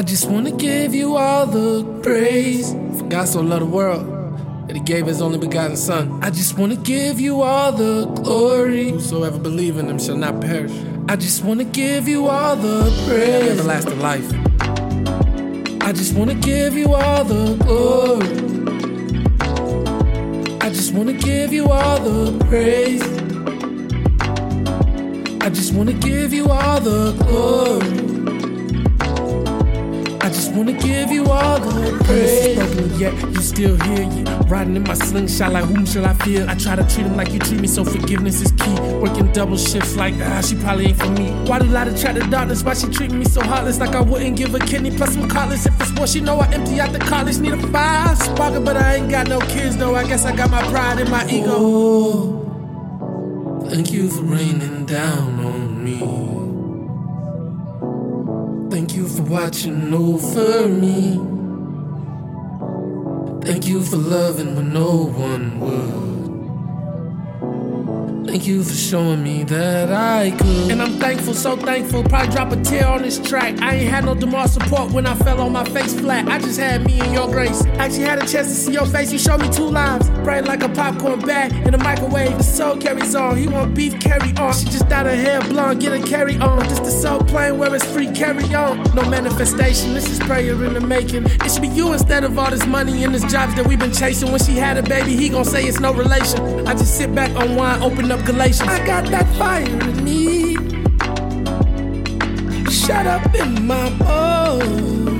I just wanna give you all the praise. For God so loved the world that he gave his only begotten son. I just wanna give you all the glory. Whosoever believe in him shall not perish. I just wanna give you all the praise. Everlasting life. I just wanna give you all the glory. I just wanna give you all the praise. I just wanna give you all the glory. Just wanna give you all the praise. Spoken yet, you still hear you riding in my slingshot like whom shall I feel? I try to treat him like you treat me, so forgiveness is key. Working double shifts like ah, she probably ain't for me. Why do lie to track the darkness? Why she treating me so heartless? Like I wouldn't give a kidney plus some cartilage. If it's war, she know I empty out the college. Need a five sparker, but I ain't got no kids though. I guess I got my pride and my ego. Oh, thank you for raining down on me. Thank you for watching over me. Thank you for loving when no one would. Thank you for showing me that I could. And I'm thankful, so thankful. Probably drop a tear on this track. I ain't had no Demar support when I fell on my face flat. I just had me and your grace. Actually had a chance to see your face. You showed me two lives. Bright like a popcorn bag in a microwave. The soul carries on. He want beef carry on. She just dyed her hair blonde. Get a carry on. Just the soul plane where it's free carry on. No manifestation. This is prayer in the making. It should be you instead of all this money and this jobs that we've been chasing. When she had a baby, he gon' say it's no relation. I just sit back, unwind, open up, Galatians. I got that fire in me. Shut up in my bones.